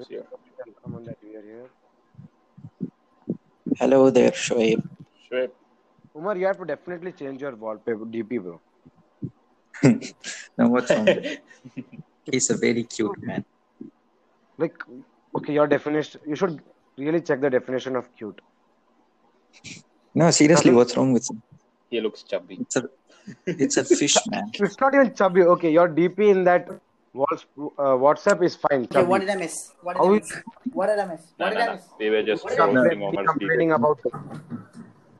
Umar here. Someone that we are here. Hello there, Shoaib. Shoaib. Umar, you have to definitely change your wallpaper, DP, bro. now what's wrong? He's a very cute man. Like, okay, your definition. You should really check the definition of cute. No, seriously, what's wrong with him? He looks chubby. It's a it's a fish, man. It's not even chubby. Okay, your DP in that walls, uh, WhatsApp is fine. Okay, what did I miss? What did How I is- miss? What did I miss? No, did no, I no. We were just What did I roasting He Omar's complaining about.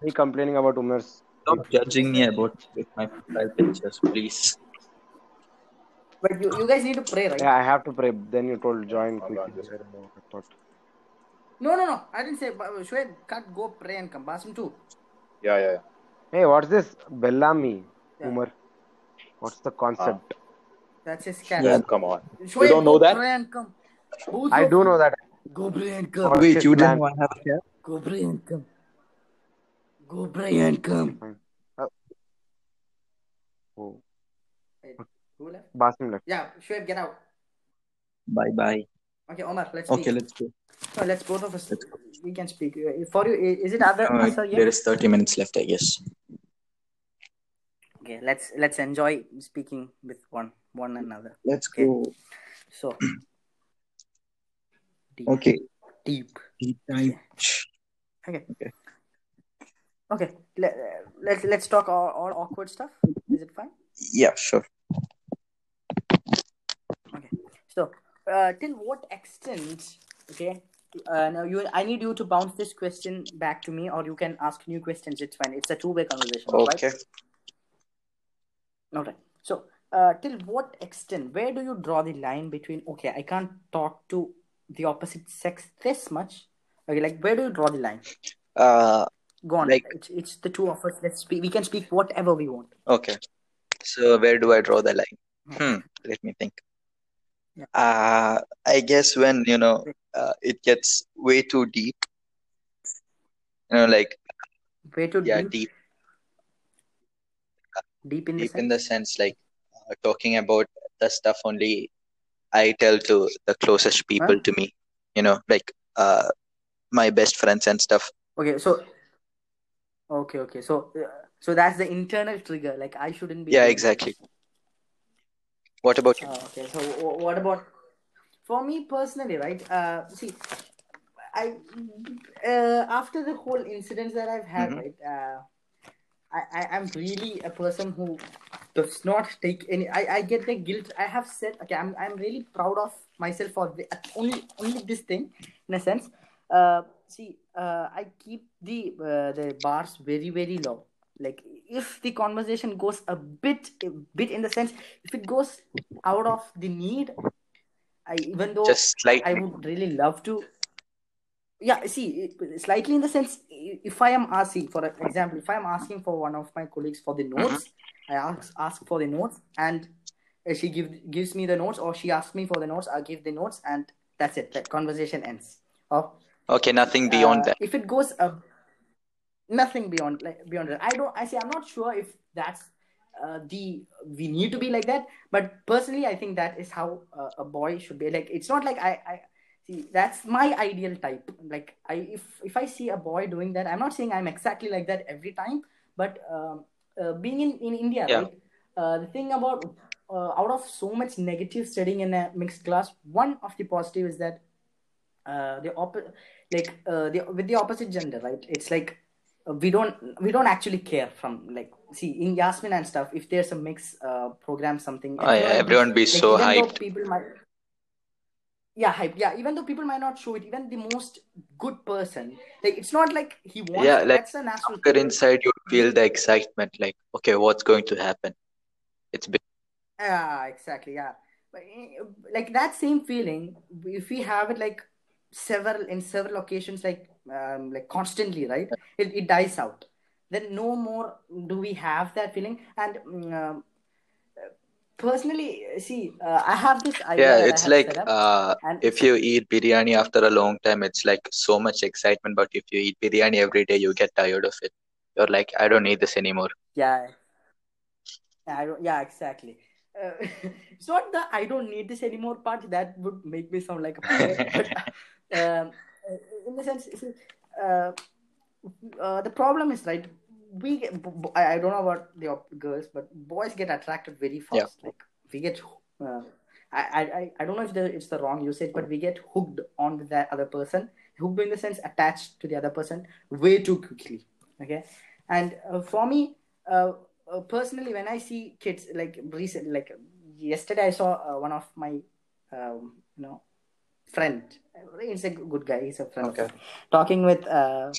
He complaining about Umar's. Stop judging me about with my profile pictures, please. But you, you guys need to pray, right? Yeah, I have to pray. Then you told join quickly. just- I don't know. I thought. No, no, no. I didn't say. but Shoaib can't go pray and come. Basim too. Yeah, yeah, yeah. Hey, what's this? Bellamy, Yeah. Umar. What's the concept? That's his cat. Yeah. Come on. Shoaib, don't know that? Pray come. Both I do you, know that. Go pray and come. Oh, Wait, you didn't want to have a cat? Go pray and come. Go pray and come. Fine. Uh, oh, Who left? Basim left. Yeah, Shoaib, get out. Bye bye. Okay, Omar, let's Okay, let's go. No, let's both of us. Let's go. We can speak. Uh, For you, is it other Uh, answer yet? there is 30 minutes left, I guess. Okay, let's let's enjoy speaking with one one another. Let's Okay. go. So deep, Okay. deep. Deep dive. Okay. Okay. Okay. Let, let's let's talk all, all awkward stuff. Is it fine? Yeah, sure. Okay. So, uh, till what extent? Okay. Uh, now you, I need you to bounce this question back to me, or you can ask new questions. It's fine. It's a two-way conversation. all right? Okay. All right. So, uh, till what extent? Where do you draw the line between? Okay, I can't talk to the opposite sex this much. Okay, like where do you draw the line? Uh, Go on. Like- it's, it's the two of us. Let's speak. We can speak whatever we want. okay. So where do I draw the line? Hmm. Let me think. Yeah. Uh, I guess when, you know, uh, it gets way too deep. You know, like, Way too yeah, deep, deep, deep in the deep sense. in the sense, like, talking about the stuff only I tell to the closest people Huh? to me. You know, like, uh, my best friends and stuff. Okay, so okay, okay, so uh, so that's the internal trigger. Like I shouldn't be. Yeah, exactly. this. What about you? Uh, okay, so what about for me personally, right? Uh, see, I uh, after the whole incidents that I've had, Mhm. right? Uh, I, I I'm really a person who does not take any. I, I get the guilt. I have said okay. I'm I'm really proud of myself for the, only only this thing in a sense. Uh, see, uh, I keep the uh, the bars very very low. Like if the conversation goes a bit a bit in the sense if it goes out of the need, I even though Just like I would really love to. Yeah, see, slightly in the sense, if I am asking, for example, if I am asking for one of my colleagues for the notes, I ask ask for the notes, and uh, she give gives me the notes, or she asks me for the notes, I give the notes, and that's it. That conversation ends. Or Okay, nothing beyond uh, that. If it goes uh, nothing beyond like beyond that, I don't. I say I'm not sure if that's uh, the we need to be like that. But personally, I think that is how uh, a boy should be. Like it's not like I. I see that's my ideal type. Like I if if I see a boy doing that, I'm not saying I'm exactly like that every time. But um, uh, being in in India, Yeah. right? Uh, the thing about uh, out of so much negative studying in a mixed class, one of the positive is that uh, the op- like uh, the with the opposite gender, right? It's like uh, we don't we don't actually care from like see in Yasmin and stuff. If there's a mix uh, program something, Oh, yeah, everyone be like, so hyped. people might yeah hype yeah even though people might not show it even the most good person like it's not like he wants Yeah, like, that's a natural thing. inside you feel the excitement, like, okay, what's going to happen? It's big. Yeah, exactly. Yeah, but eh, like that same feeling, if we have it like several in several occasions, like um, like constantly, right? It, it dies out. Then no more do we have that feeling. And mm, um, personally, see, uh, I have this idea Yeah, it's like uh, and if you eat biryani after a long time, it's like so much excitement. But if you eat biryani every day, you get tired of it. You're like, I don't need this anymore. yeah, yeah, I don't- yeah, exactly. uh, it's not the I don't need this anymore part that would make me sound like a player. but um, in the sense, uh, uh, the problem is right. We get, I don't know about the girls, but boys get attracted very fast. Yeah. Like we get. Uh, I, I I- don't know if the, it's the wrong usage, but we get hooked on that other person. Hooked in the sense attached to the other person way too quickly. Okay, and uh, for me, uh, uh, personally, when I see kids like recent, like yesterday, I saw uh, one of my, um, you know, friend. He's a good guy. He's a friend. Okay. Talking with, uh,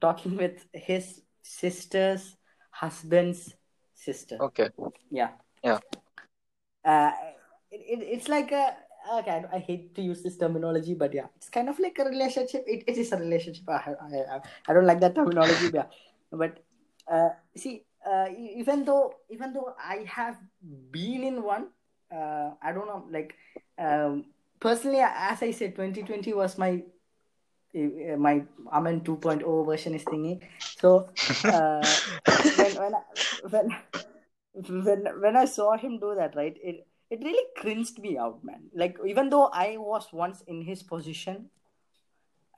talking with his sister's husband's sister. Okay. Yeah. Yeah. Uh, it, it, it's like a okay. I, I hate to use this terminology, but yeah, it's kind of like a relationship. It, it is a relationship. I, I, I, I don't like that terminology, but yeah. But uh, see, uh, even though even though I have been in one, uh, I don't know. Like um, personally, as I said, 2020 was my my Iman 2.0 version is thingy. So uh, when when I, when when when I saw him do that, right, it it really cringed me out, man. Like even though I was once in his position,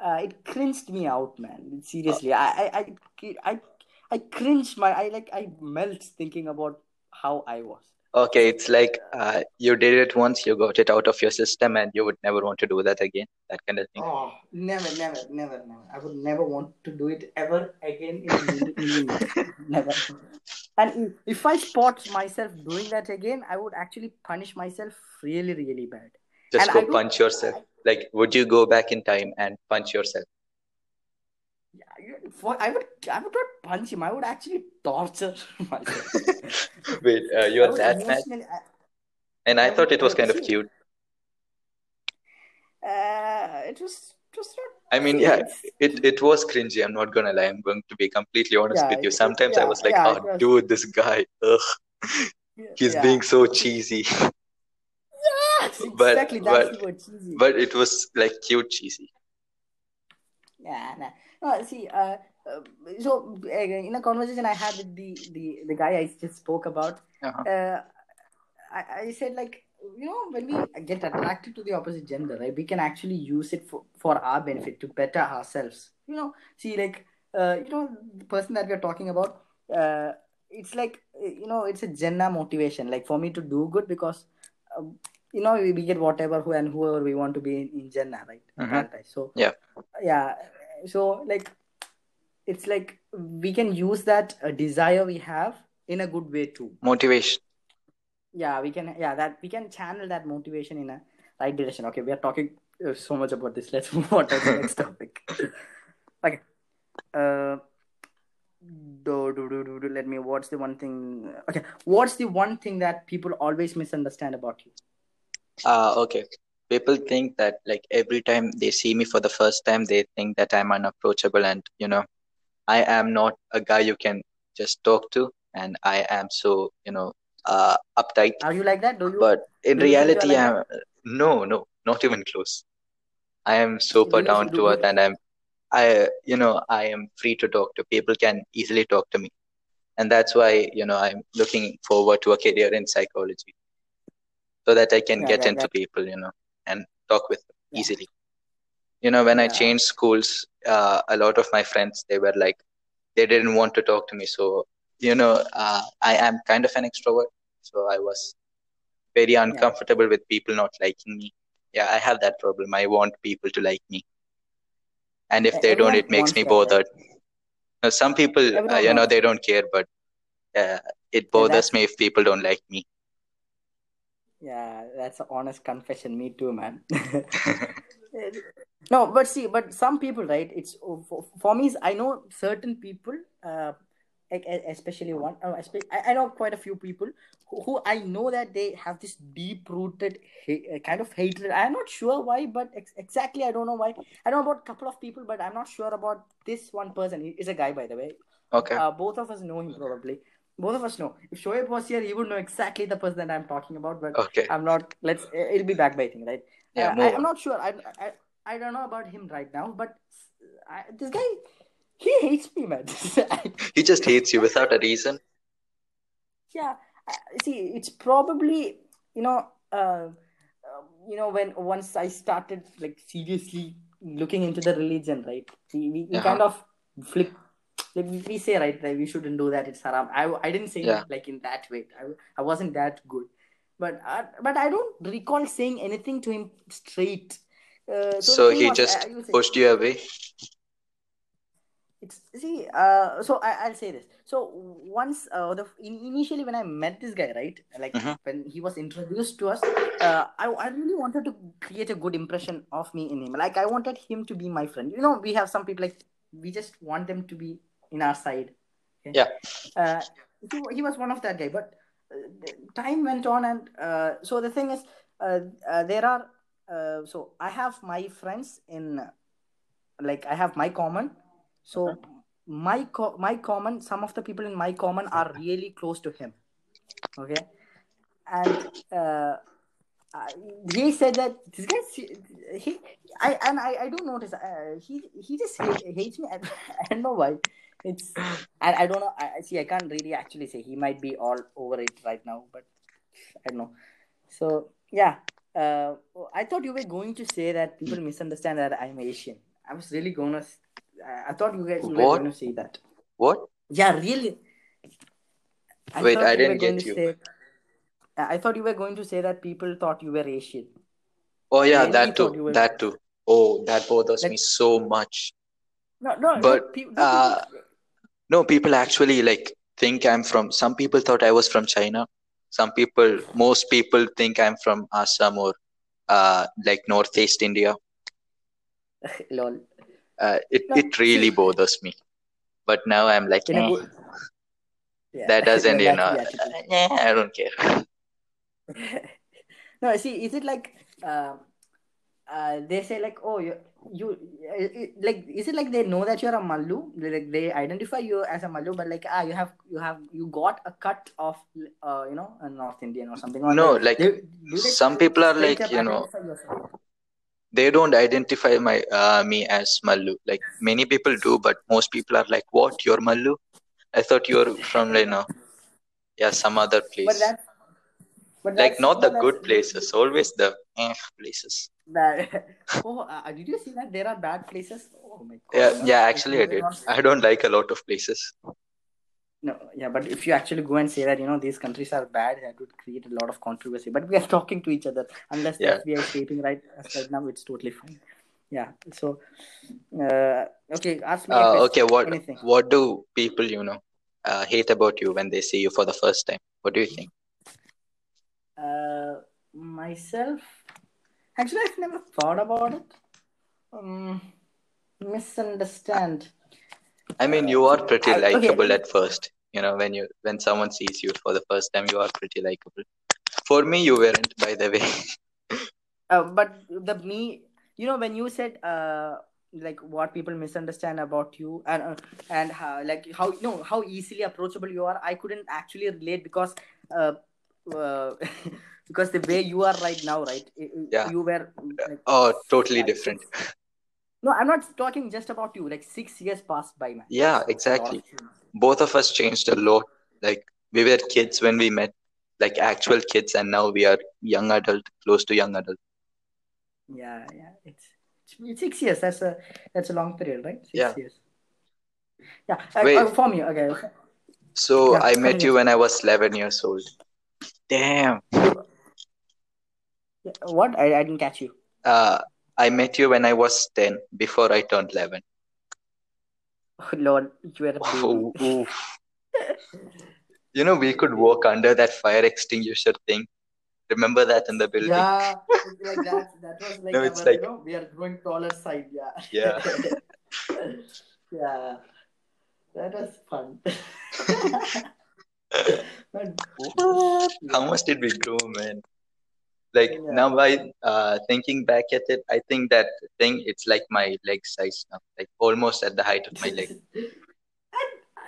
uh, it cringed me out, man. Seriously, I I I I, I cringed my I like I melt thinking about how I was. Okay, it's like uh, you did it once, you got it out of your system, and you would never want to do that again. That kind of thing. Oh, never, never, never, never. I would never want to do it ever again in a million- million years. Never. And if- I spot myself doing that again, I would actually punish myself really, really bad. Just And go punch yourself. Like, would you go back in time and punch yourself? Yeah, for, I would, I would not punch him. I would actually torture myself. Wait, uh, you're that mad? I- And I I thought it was kind of cute. Uh, it was, it was not. I mean, yeah, it, it was cringy. I'm not gonna lie. I'm going to be completely honest Yeah, with you. Sometimes I yeah, was like, yeah, oh, was- dude, this guy, ugh, he's being so cheesy. Yes, but- exactly. That's but- the word, cheesy. But it was like cute cheesy. Yeah, nah. No, see, uh, uh, so uh, in a conversation I had with the the, the guy I just spoke about, Uh-huh. uh, I, I said like you know when we get attracted to the opposite gender, right? We can actually use it for for our benefit to better ourselves. You know, see, like uh, you know, the person that we're talking about, uh, it's like uh, you know, it's a Jannah motivation, like for me to do good because. Um, you know, we, we get whatever who and whoever we want to be in, in Jannah, right? Mhm. So Yeah. yeah so like it's like we can use that uh, desire we have in a good way too. Motivation. yeah we can yeah that we can channel that motivation in a right direction. Okay we are talking uh, so much about this. Let's move on to the next topic. Okay. Uh do, do, do, do, do, let me what's the one thing okay what's the one thing that people always misunderstand about you? Uh, okay. People think that like every time they see me for the first time, they think that I'm unapproachable and you know, I am not a guy you can just talk to, and I am so you know, uh, uptight. are you like that do you But in do you think you are reality, like I'm no, no, not even close. I am super Really? down Do to earth, and I'm, I, you know, I am free to talk to. People can easily talk to me, and that's why you know I'm looking forward to a career in psychology, so that I can Yeah, get that- into people, you know, and talk with them Yeah. easily. You know, when I changed schools, uh, a lot of my friends they were like, they didn't want to talk to me. So you know, uh, I am kind of an extrovert, so I was very uncomfortable with people not liking me. Yeah, I have that problem. I want people to like me, and if Yeah, they don't, it makes me bothered. Now, some people, uh, you know, they don't care, but uh, it bothers me if people don't like me. Yeah, that's an honest confession. Me too, man. no, but see, but some people, right? It's for, for me. I know certain people, uh, like especially one. Uh, I, know quite a few people who, who I know that they have this deep-rooted ha- kind of hatred. I'm not sure why, but ex- exactly I don't know why. I know about a couple of people, but I'm not sure about this one person. He is a guy, by the way. Okay. Uh, both of us know him probably. Both of us know. If Shoaib was here, he would know exactly the person that I'm talking about. But Okay. I'm not. Let's. It'll be backbiting, right? Yeah, Uh, I, I'm not sure. I, I I don't know about him right now, but I, this guy, he hates me, man. He just hates you without a reason. yeah. I- See, it's probably you know, uh, uh, you know, when once I started like seriously looking into the religion, right? We, we, we Uh-huh. kind of flip. Like we- say, right, that we shouldn't do that. It's haram. I, I didn't say Yeah. it like in that way. I, I wasn't that good, but I, but I don't recall saying anything to him straight. Uh, so So he was, just I- pushed you away. it's see uh so I, i'll say this so once uh the in, initially when i met this guy right like Mhm. when he was introduced to us uh I, I really wanted to create a good impression of me in him like i wanted him to be my friend you know we have some people like we just want them to be in our side. Okay? Yeah. uh he, he was one of that guy but uh, time went on and uh so the thing is uh, uh there are uh so i have my friends in like i have my common. So my co- my common some of the people in my common are really close to him. Okay? And uh, he said that this guy he i and i, I don't notice uh, he he just hate, hates me I, I don't know why it's I, I don't know I I- see i can't really actually say he might be all over it right now but i don't know so yeah uh, i thought you were going to say that people misunderstand that i'm asian i was really gonna I- i thought you guys you were What? to say that What? yeah, really. Wait, I didn't get you. Say, I thought you were going to say that people thought you were Asian. Oh yeah, that too. were- That too. Oh, that bothers me so much. No, no, But, no, pe- uh, people- No, people actually like think I'm from. Some people thought I was from China. Some people, most people think I'm from Assam or uh, like Northeast India. lol. Uh, it No, it really bothers me. But now I'm like, eh. Yeah, that doesn't, you know, attitude. eh, I don't care. no, see, is it like um, uh, they say like, oh, you, you, uh, like, is it like they know that you're a Mallu? They, Like they identify you as a Mallu, but like, ah, you have, you have, you got a cut of, uh, you know, a North Indian or something. Or No, like, they- they some people are like, you know, yourself? They don't identify my uh, me as Mallu. Like many people do, but most people are like, "What? You're Mallu? I thought you're from, you know, yeah, some other But place." But Like not the good places, always the eh places. That, oh, uh, did you see that there are bad places? Oh my god. Yeah, yeah. Actually, I did. not- I don't like a lot of places. No, yeah, but if you actually go and say that, you know, these countries are bad, that would create a lot of controversy. But we are talking to each other. Unless Yeah. we are escaping right, right now, it's totally fine. Yeah. So, uh, okay, ask me. Uh, okay, what Anything. what do people, you know, uh, hate about you when they see you for the first time? What do you think? Uh, myself, actually, I've never thought about it. Um, misunderstand. I mean, you are pretty I- okay. likable at first. You know, when you when someone sees you for the first time, you are pretty likable. For me, you weren't, by the way. Uh, but the me you know when you said uh like what people misunderstand about you and uh, and how like how you know how easily approachable you are i couldn't actually relate because uh, uh because the way you are right now right i- i- Yeah. you were like, Oh, totally five, different. no i'm not talking just about you like six years passed by man Yeah, It's a lot of exactly. both of us changed a lot. Like we were kids when we met, like actual kids, and now we are young adult, close to young adult. yeah yeah it's, it's it's six years that's a that's a long period right six Yeah. years yeah uh, Wait. uh, for me okay So Yeah, I met you when I was 11 years old. Damn. What? I, I didn't catch you. Uh, I met you when I was 10, before I turned 11. Oh, Lord, you were a baby. Ooh, ooh. You know, we could walk under that fire extinguisher thing. Remember that in the building? Yeah, like that. That was like, No, our, it's like- you know, we are growing taller side. Yeah. Yeah. yeah. That was fun. How much did we grow, man? Like Yeah. now, I uh, thinking back at it, I think that thing it's like my leg size now, like almost at the height of my leg.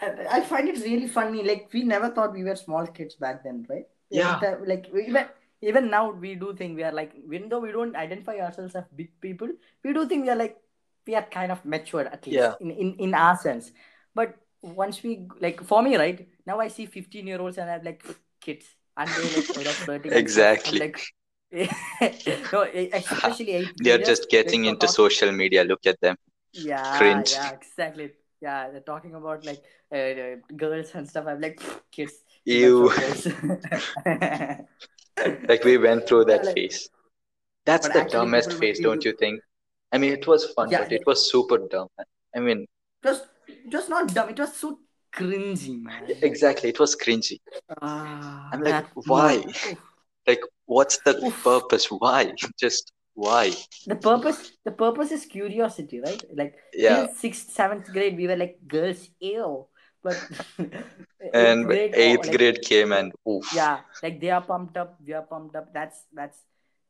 I, I find it really funny. Like we never thought we were small kids back then, right? Yeah. Like even even now we do think we are like even though we don't identify ourselves as big people, we do think we are like we are kind of matured at least Yeah. in, in in our sense. But once we like for me, right now I see fifteen year olds and I'm like kids. and they like sort of flirting. Exactly. Like, no, especially They're just getting into social media. Look at them. Yeah, cringe. yeah, exactly. Yeah, they're talking about like uh, uh, girls and stuff. I'm like, kids. Ew. Like, we went through that like- phase. That's the dumbest phase, don't you think? I mean, it was fun, Yeah, but it was super dumb. I mean, was it was not dumb. It was so cringy, man. exactly. It was cringy. Ah, I'm like, why? Like, what's the Oof. purpose? Why? Just why? The purpose, the purpose is curiosity, right? Like Yeah. sixth, seventh grade, we were like girls, ew. But And grade, oh, eighth like, grade came and oof. yeah like they are pumped up we are pumped up that's that's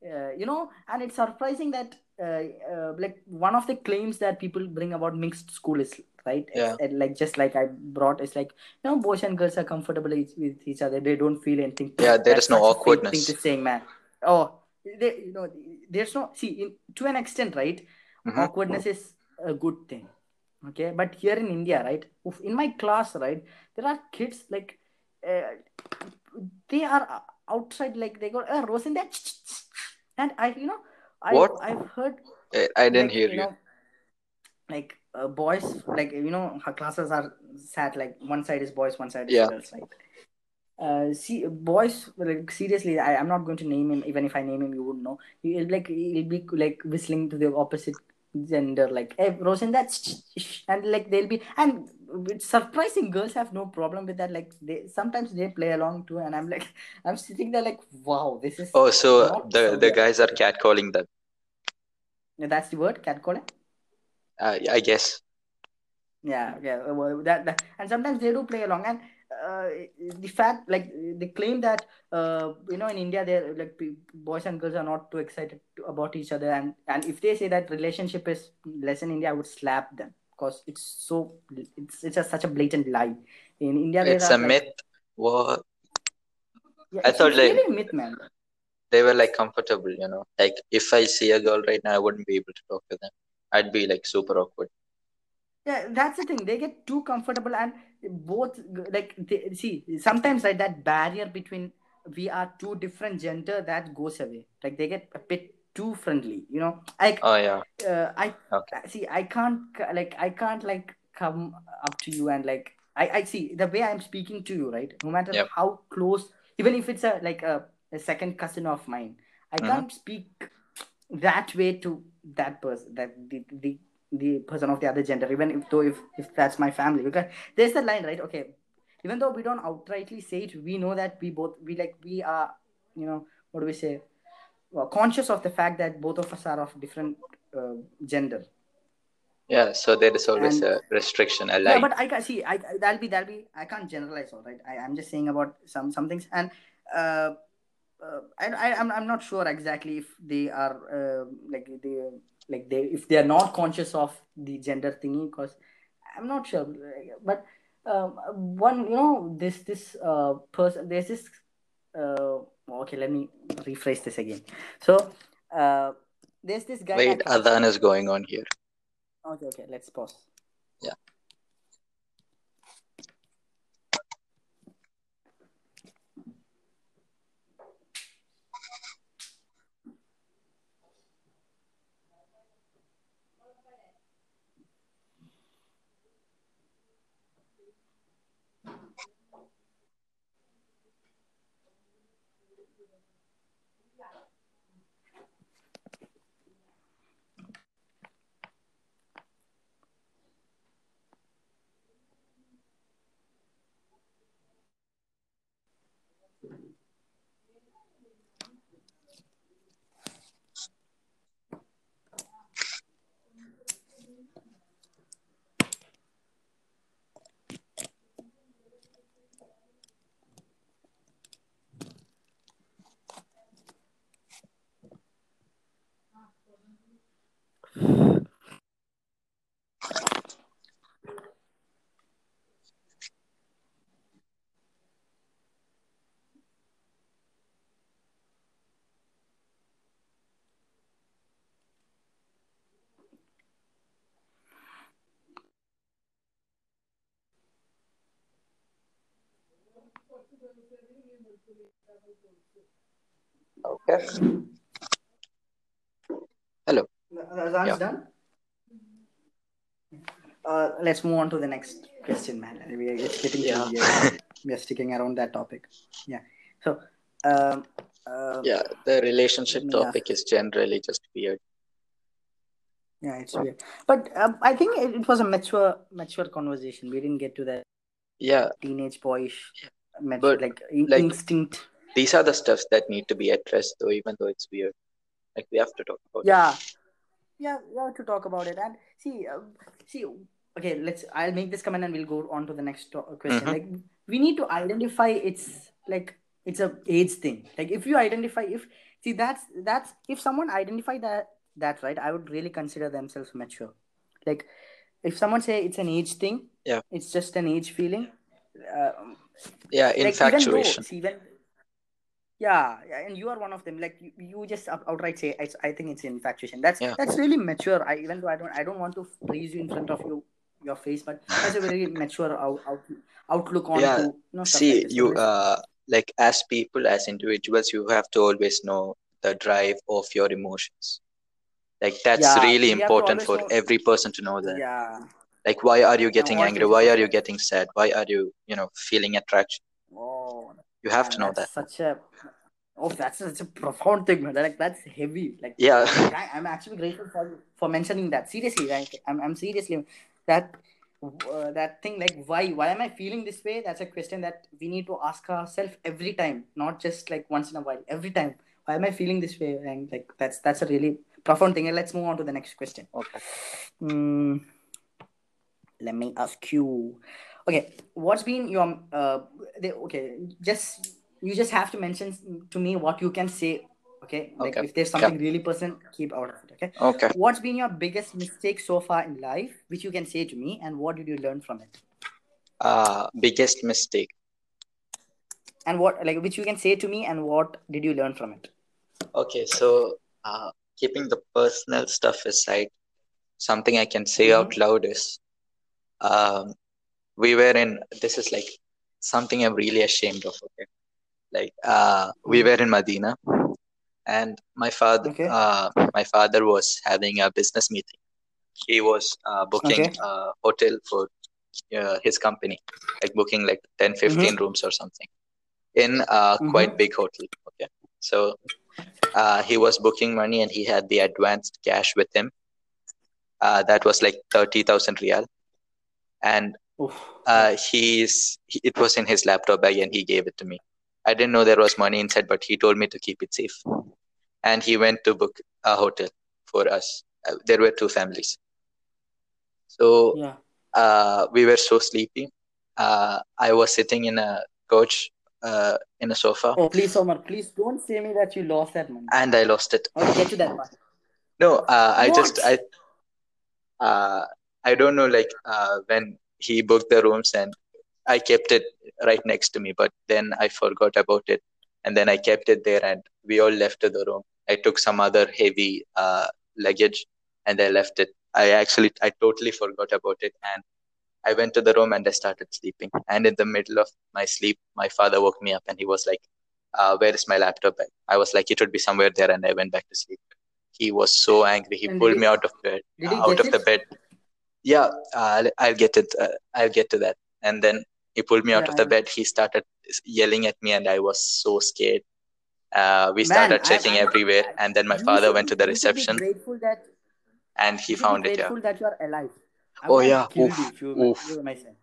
uh, you know and it's surprising that uh, uh, like one of the claims that people bring about mixed school is right Yeah. and like just like i brought it's like you know boys and girls are comfortable each, with each other they don't feel anything Yeah, there That's is no a awkwardness. thing to say man oh they, you know there's no see in, to an extent right Mhm. awkwardness is a good thing okay but here in india right in my class right there are kids like uh, they are outside like they go uh, rose in there and i you know I, What? i've heard I, I didn't like, hear you. know, like uh, boys like you know her classes are sat like one side is boys one side is Yeah. girls right uh see boys like seriously I, i'm not going to name him even if i name him you wouldn't know he'll like he'll be like whistling to the opposite gender like hey Rosen that's and like they'll be and it's surprising girls have no problem with that like they sometimes they play along too and i'm like i'm sitting there like wow this is Oh, so the the guys are catcalling them. that's the word catcalling Uh, I guess. yeah yeah well, that, that and sometimes they do play along and uh, the fact like they claim that uh, you know in india they're like boys and girls are not too excited to, about each other and and if they say that relationship is less in india i would slap them because it's so it's it's such a blatant lie in india It's are a like, myth. What? yeah, I thought, like- really myth man They were like comfortable, you know. Like if I see a girl right now, I wouldn't be able to talk to them. I'd be like super awkward. Yeah, that's the thing. They get too comfortable, and both like they, see sometimes like that barrier between we are two different gender that goes away. Like they get a bit too friendly, you know. Like Oh yeah. uh, I Okay. see. I can't like I can't like come up to you and like I I see the way I'm speaking to you, right? No matter Yep. how close, even if it's a like a, a second cousin of mine, I Mhm. can't speak that way to that person, that the the the person of the other gender, even if though if if that's my family, because there's the line, right? Okay, even though we don't outrightly say it, we know that we both we like we are, you know, what do we say? Well, conscious of the fact that both of us are of different uh, gender. Yeah. So there is always And- a restriction, a Yeah, but I can see. I I- that'll be that'll be. I can't generalize all right. I I'm just saying about some some things, and uh, uh I, I I'm I'm not sure exactly if they are uh, like they like they if they are not conscious of the gender thingy because I'm not sure, but um, one you know this this uh person there's this uh okay let me rephrase this again. So uh there's this guy. Wait, Adhan is going on here. Okay, okay, let's pause. Okay. Hello. Yeah. done? Uh, let's move on to the next question, man. We are, getting yeah. Uh, we are sticking around that topic. Yeah. So, um, uh, yeah, the relationship topic yeah. is generally just weird. Yeah, it's weird, but um, I think it, it, was a mature, mature conversation. We didn't get to that. Yeah. Teenage boyish. Yeah mature, But, like, like- instinct. these are the stuffs that need to be addressed, though, even though it's weird. Like we have to talk about. it. Yeah, yeah, we have to talk about it. And see, um, see, okay, let's. I'll make this comment and we'll go on to the next to- question. Mhm. Like, we need to identify it's like it's a age thing. Like, if you identify, if see that's that's if someone identify that that right, I would really consider themselves mature. Like, if someone say it's an age thing, Yeah. it's just an age feeling. Um, Yeah, like even though infatuation. yeah, yeah and you are one of them like you, you just outright say I, I think it's infatuation that's Yeah. that's really mature i even though i don't i don't want to praise you in front of you your face but that's a very mature out, out, outlook on Yeah, to, you know, See, like you uh, like as people, as individuals, you have to always know the drive of your emotions. Like that's Yeah, really we have to important for know- every person to know that. yeah Like, why are you getting angry? Why are you getting sad? Why are you, you know, feeling attraction? oh You have man, to know that. such a oh that's such a profound thing man like that's heavy like Yeah. I, I'm actually grateful for for mentioning that. Seriously, like I'm, I'm seriously that uh, that thing like why why am I feeling this way? That's a question that we need to ask ourselves every time, not just like once in a while. Every time, why am I feeling this way? And like that's that's a really profound thing. And let's move on to the next question. Okay. Mm, let me ask you. Okay, what's been your uh? The, okay, just you just have to mention to me what you can say. Okay, like Okay, if there's something really personal, keep out of it. Okay. Okay. What's been your biggest mistake so far in life, which you can say to me, and what did you learn from it? Uh, biggest mistake. And what, like, which you can say to me, and what did you learn from it? Okay, so uh, keeping the personal stuff aside, something I can say Mhm. out loud is um, we were in, this is like something I'm really ashamed of. Okay. Like, uh, we Mhm. were in Medina and my father, Okay. uh, my father was having a business meeting. He was uh, booking Okay. a hotel for uh, his company, like booking like 10, 15 rooms or something in a Mhm. quite big hotel. Okay. So uh, he was booking money and he had the advanced cash with him. Uh, that was like 30,000 riyal. And uh, he's, he, it was in his laptop bag and he gave it to me. I didn't know there was money inside, but he told me to keep it safe. And he went to book a hotel for us. Uh, there were two families. So yeah. uh, we were so sleepy. Uh, I was sitting in a coach, uh, in a sofa, Oh, please, Omar, please don't say me that you lost that money. and I lost it. I'll get to that part. No, uh, I just I uh, I don't know like uh, when he booked the rooms and I kept it right next to me, but then I forgot about it, and then I kept it there, and we all left the room. I took some other heavy uh, luggage, and I left it. I actually I totally forgot about it, and I went to the room and I started sleeping. And in the middle of my sleep, my father woke me up, and he was like, uh, "Where is my laptop?" bag?" I was like, "It would be somewhere there," and I went back to sleep. He was so angry. He And pulled did me out of bed, out of the bed. Yeah, uh, I'll, I'll get it. Uh, I'll get to that. And then he pulled me out Yeah, of the bed. He started yelling at me, and I was so scared. Uh, we Man, started I'm- checking I'm- everywhere, and then my father should went to the you should reception, grateful that and he found be it. Yeah, that you are alive. I Oh, yeah. Oof, you if you oof. you were my son.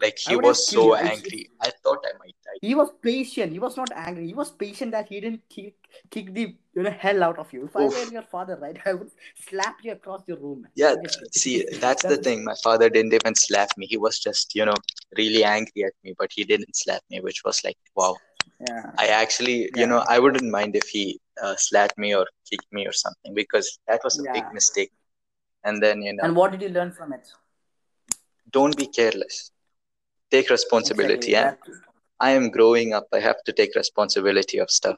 Like he was so. Angry. I thought I might die. He was patient. He was not angry. He was patient that he didn't kick, kick the you know hell out of you. If I Oof. were your father, right, I would slap you across your room. man. Yeah, see, that's the thing. My father didn't even slap me. He was just, you know, really angry at me, but he didn't slap me, which was like, wow. Yeah. I actually, you know, I wouldn't mind if he uh, slapped me or kicked me or something because that was a big Yeah. mistake. And then, you know, And what did you learn from it? don't be careless. Take responsibility. Exactly. Yeah, I am growing up. I have to take responsibility of stuff.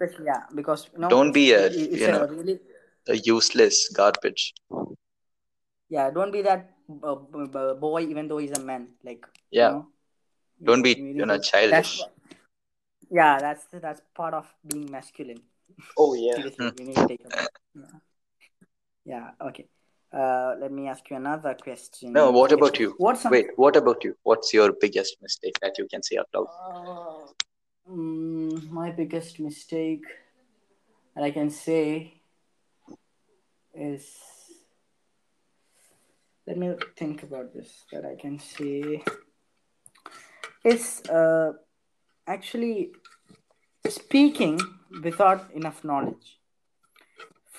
yeah, because you know, Don't be a, it- it's you a know, really a useless garbage. yeah. Don't be that uh, b- b- boy, even though he's a man. Like Yeah. You know, Don't be, we you know, childish. That's, Yeah, that's that's part of being masculine. Oh yeah. Seriously, need to take a yeah. yeah. Okay. Uh, let me ask you another question. No, what about you? What's some, Wait, what about you? What's your biggest mistake that you can say out loud? Uh, mm, my biggest mistake that I can say is let me think about this that I can say is uh, actually speaking without enough knowledge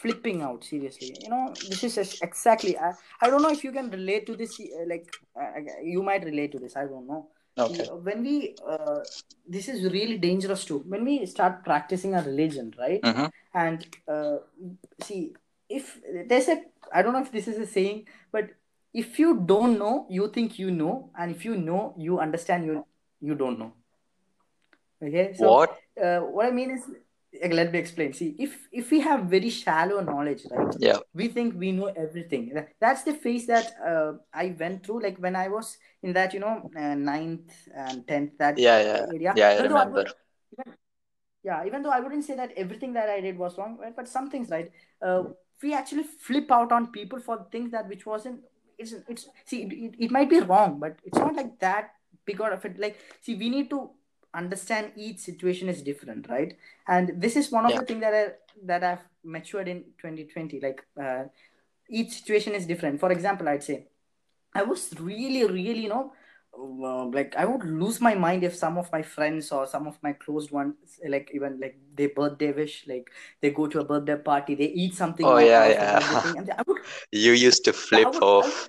flipping out seriously you know this is exactly I, I don't know if you can relate to this uh, like uh, you might relate to this i don't know Okay. when we uh, this is really dangerous too when we start practicing a religion right Mm-hmm. and uh, see if there's a i don't know if this is a saying but if you don't know you think you know and if you know you understand you you don't know okay so What? uh, what i mean is uh, let me explain see if if we have very shallow knowledge right Yeah. we think we know everything that's the phase that uh, i went through like when i was in that you know uh, ninth and 10th that Yeah, yeah. area Yeah, I remember. even- yeah even though i wouldn't say that everything that i did was wrong right? but some things right uh, we actually flip out on people for things that which wasn't it's it's see it, it, it might be wrong but it's not like that big out of it like see we need to understand each situation is different right and this is one of Yeah. the things that i that i've matured in 2020 like uh, each situation is different for example i'd say i was really really you know uh, like i would lose my mind if some of my friends or some of my closed ones like even like their birthday wish like they go to a birthday party they eat something Oh, yeah, yeah. I would You used to flip would- off.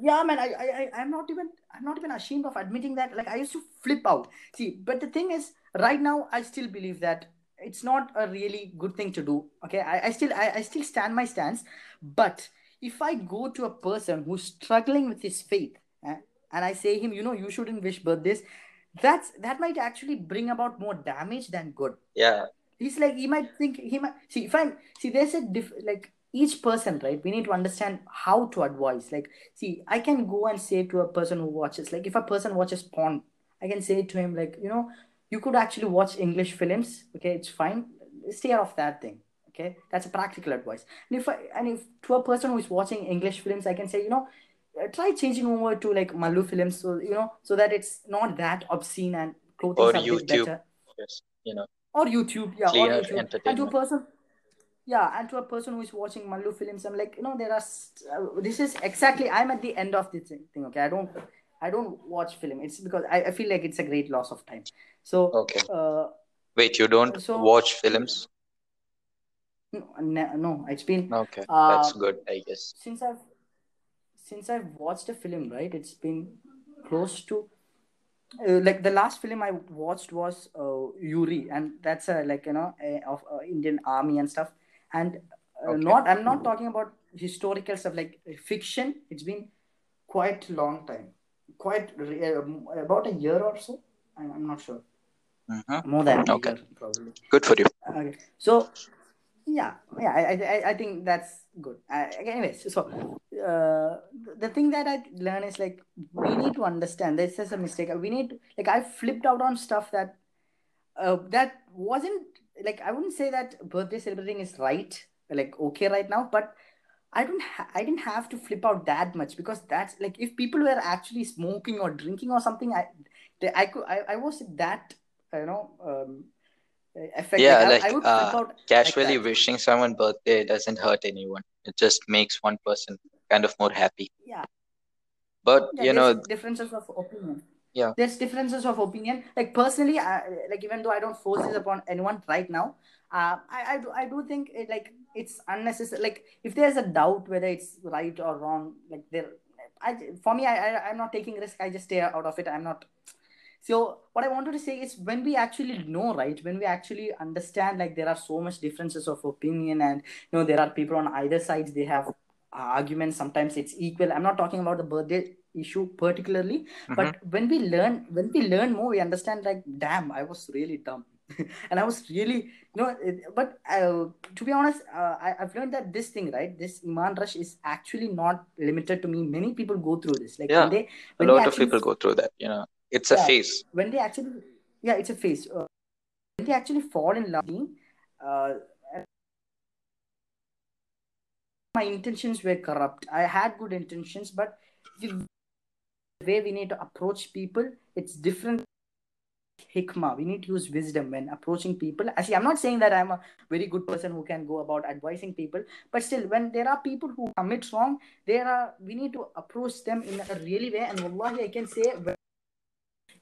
Yeah man I, I I- i'm not even i'm not even ashamed of admitting that. Like i used to flip out. See but the thing is right now i still believe that it's not a really good thing to do okay? I, I still I, I still stand my stance. But if i go to a person who's struggling with his faith eh, and i say him you know you shouldn't wish birthdays that's that might actually bring about more damage than good. Yeah. he's like he might think he might see if i'm see there's a diff like each person right? We need to understand how to advise. Like see i can go and say to a person who watches like if a person watches porn i can say to him like you know you could actually watch english films okay it's fine. Stay out of that thing okay? That's a practical advice. And if i and if to a person who is watching english films i can say you know uh, try changing over to like Mallu films so you know so that it's not that obscene and clothing Or YouTube. better. Yes. You know, or YouTube, yeah, Clear or YouTube. And to a person, yeah, and to a person who is watching Mallu films, I'm like, you know, there are. st- Uh, this is exactly. I'm at the end of this thing. Okay, I don't, I don't watch film. It's because I, I feel like it's a great loss of time. So, Okay. uh, Wait, you don't So- watch films? no, no, it's been Okay. Uh, That's good, I guess. since I've since I've watched a film, right? It's been close to uh, like the last film I watched was uh, Uri, and that's a like you know a, of uh, Indian army and stuff. And uh, Okay. not I'm not talking about historical stuff like fiction. It's been quite long time, quite uh, about a year or so. I'm, not sure, hmm more than a Okay. year probably. Good for you. Okay. So, yeah, yeah, I, I, I think that's good. Uh, anyways, so uh, the thing that I learn is like we need to understand this is a mistake. We need like I flipped out on stuff that uh, that wasn't like I wouldn't say that birthday celebrating is right, like okay right now, but I don't ha- I didn't have to flip out that much because that's like if people were actually smoking or drinking or something, I they, I could I, I was that you know um, effect. Yeah, I- like, I, would flip uh, out Casually that. wishing someone birthday doesn't hurt anyone. It just makes one person kind of more happy. Yeah. But Yeah, you know, differences of opinion. Yeah. There's differences of opinion. Like personally, I, like even though I don't force this upon anyone right now, uh, I, I do I do think it like it's unnecessary. Like if there's a doubt whether it's right or wrong, like there, I for me I, I I'm not taking risk. I just stay out of it. I'm not. So what I wanted to say is when we actually know, right? When we actually understand, like there are so much differences of opinion, and you know there are people on either sides. They have arguments. Sometimes it's equal. I'm not talking about the birthday issue particularly, mhm. but when we learn, when we learn more, we understand. Like, damn, I was really dumb, and I was really, you know. But uh, to be honest, uh, I, I've learned that this thing, right? This iman rush is actually not limited to me. Many people go through this. Like Yeah, when they, a when they lot of people go through that. You know, it's a Yeah. phase. when they actually yeah, it's a phase. Uh, when they actually fall in love, uh, my intentions were corrupt. I had good intentions, but way we need to approach people, it's different. Hikmah. We need to use wisdom when approaching people. Actually, I'm not saying that I'm a very good person who can go about advising people, but still, when there are people who commit wrong, there are we need to approach them in a really way. And wallahi, I can say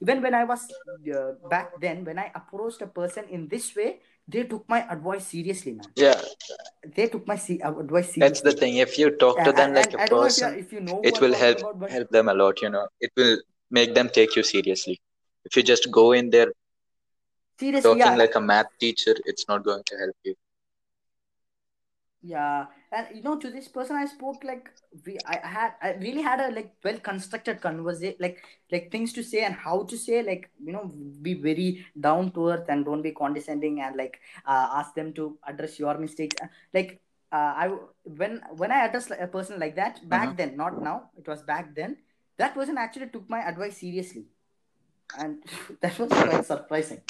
even when I was uh, back then, when I approached a person in this way, they took my advice seriously, man. Yeah, They took my se- uh, advice seriously. that's the thing. If you talk to them and- like and a don't if you, person, if you know it will help about, but help them a lot. You know, it will make them take you seriously. If you just go in there seriously, talking yeah, like a math teacher, it's not going to help you. yeah. And you know, to this person I spoke like we, I had, I really had a like well constructed conversation, like like things to say and how to say, like you know, be very down to earth and don't be condescending and like uh, ask them to address your mistakes. Uh, Like uh, I when when I address a person like that back Mhm. then, not now, it was back then. That person actually took my advice seriously, and that was quite surprising.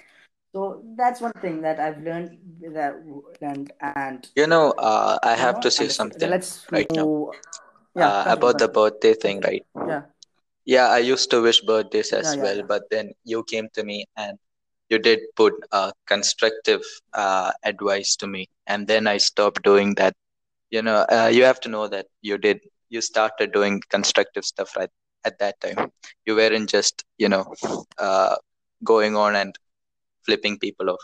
So that's one thing that I've learned that and and You know, uh, I have know to say something Let's right now. Yeah, uh, about the birthday thing, right? Yeah, Yeah, I used to wish birthdays as yeah, well, yeah. but then you came to me and you did put uh, constructive uh, advice to me, and then I stopped doing that. You know, uh, you have to know that you did, you started doing constructive stuff right at that time. You weren't just, you know, uh, going on and flipping people off.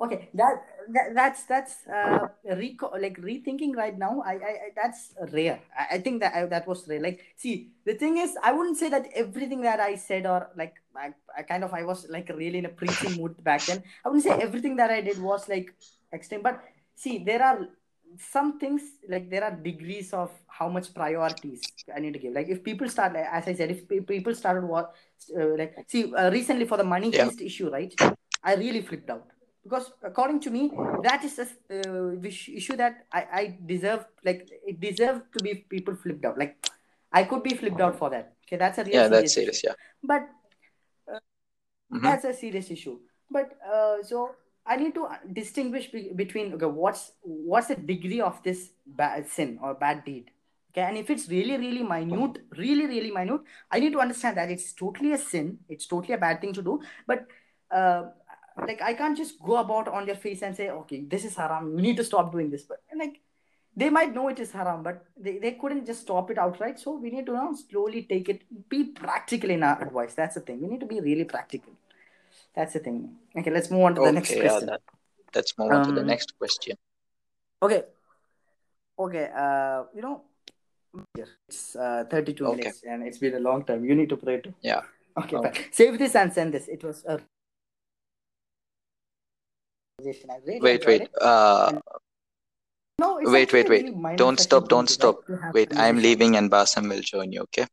Okay, that, that that's that's uh reco- like rethinking right now. I, I, I that's rare. I, I think that I, that was rare. Like, see, the thing is, I wouldn't say that everything that I said or like I, I kind of I was like really in a preaching mood back then. I wouldn't say everything that I did was like extreme, but see, there are some things like there are degrees of how much priorities I need to give. Like, if people start, like, as I said, if pe- people started what, uh, like, see, uh, recently for the money Yeah. heist issue, right? I really flipped out because according to me that is a uh, issue that I, I deserve like it deserved to be people flipped out like i could be flipped out for that okay that's a real Yeah, that's serious issue. Yeah. but Mhm. that's a serious issue but uh, so i need to distinguish be- between okay what's what's the degree of this bad sin or bad deed? Okay and if it's really really minute really really minute i need to understand that it's totally a sin it's totally a bad thing to do but uh, like i can't just go about on their face and say okay this is haram you need to stop doing this but like they might know it is haram but they, they couldn't just stop it outright so we need to now slowly take it be practical in our advice that's the thing we need to be really practical that's the thing okay let's move on to the next Okay, yeah, question that, let's move on to the Um, next question. okay okay uh you know it's uh 32 Okay. minutes and it's been a long time you need to pray too Yeah. okay Okay. fine. save this and send this it was a I really Wait, wait. it. Uh, No, wait, wait, wait. really Don't stop, don't stop. like, to have Wait, I'm leaving and Basam will join you, okay?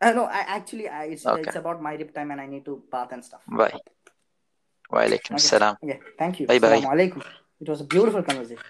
Uh, no, I actually, I, it's, Okay. it's about my rip time and I need to bath and stuff. Bye. Walaikum Okay. salam. Okay. Thank you. Bye bye. It was a beautiful conversation.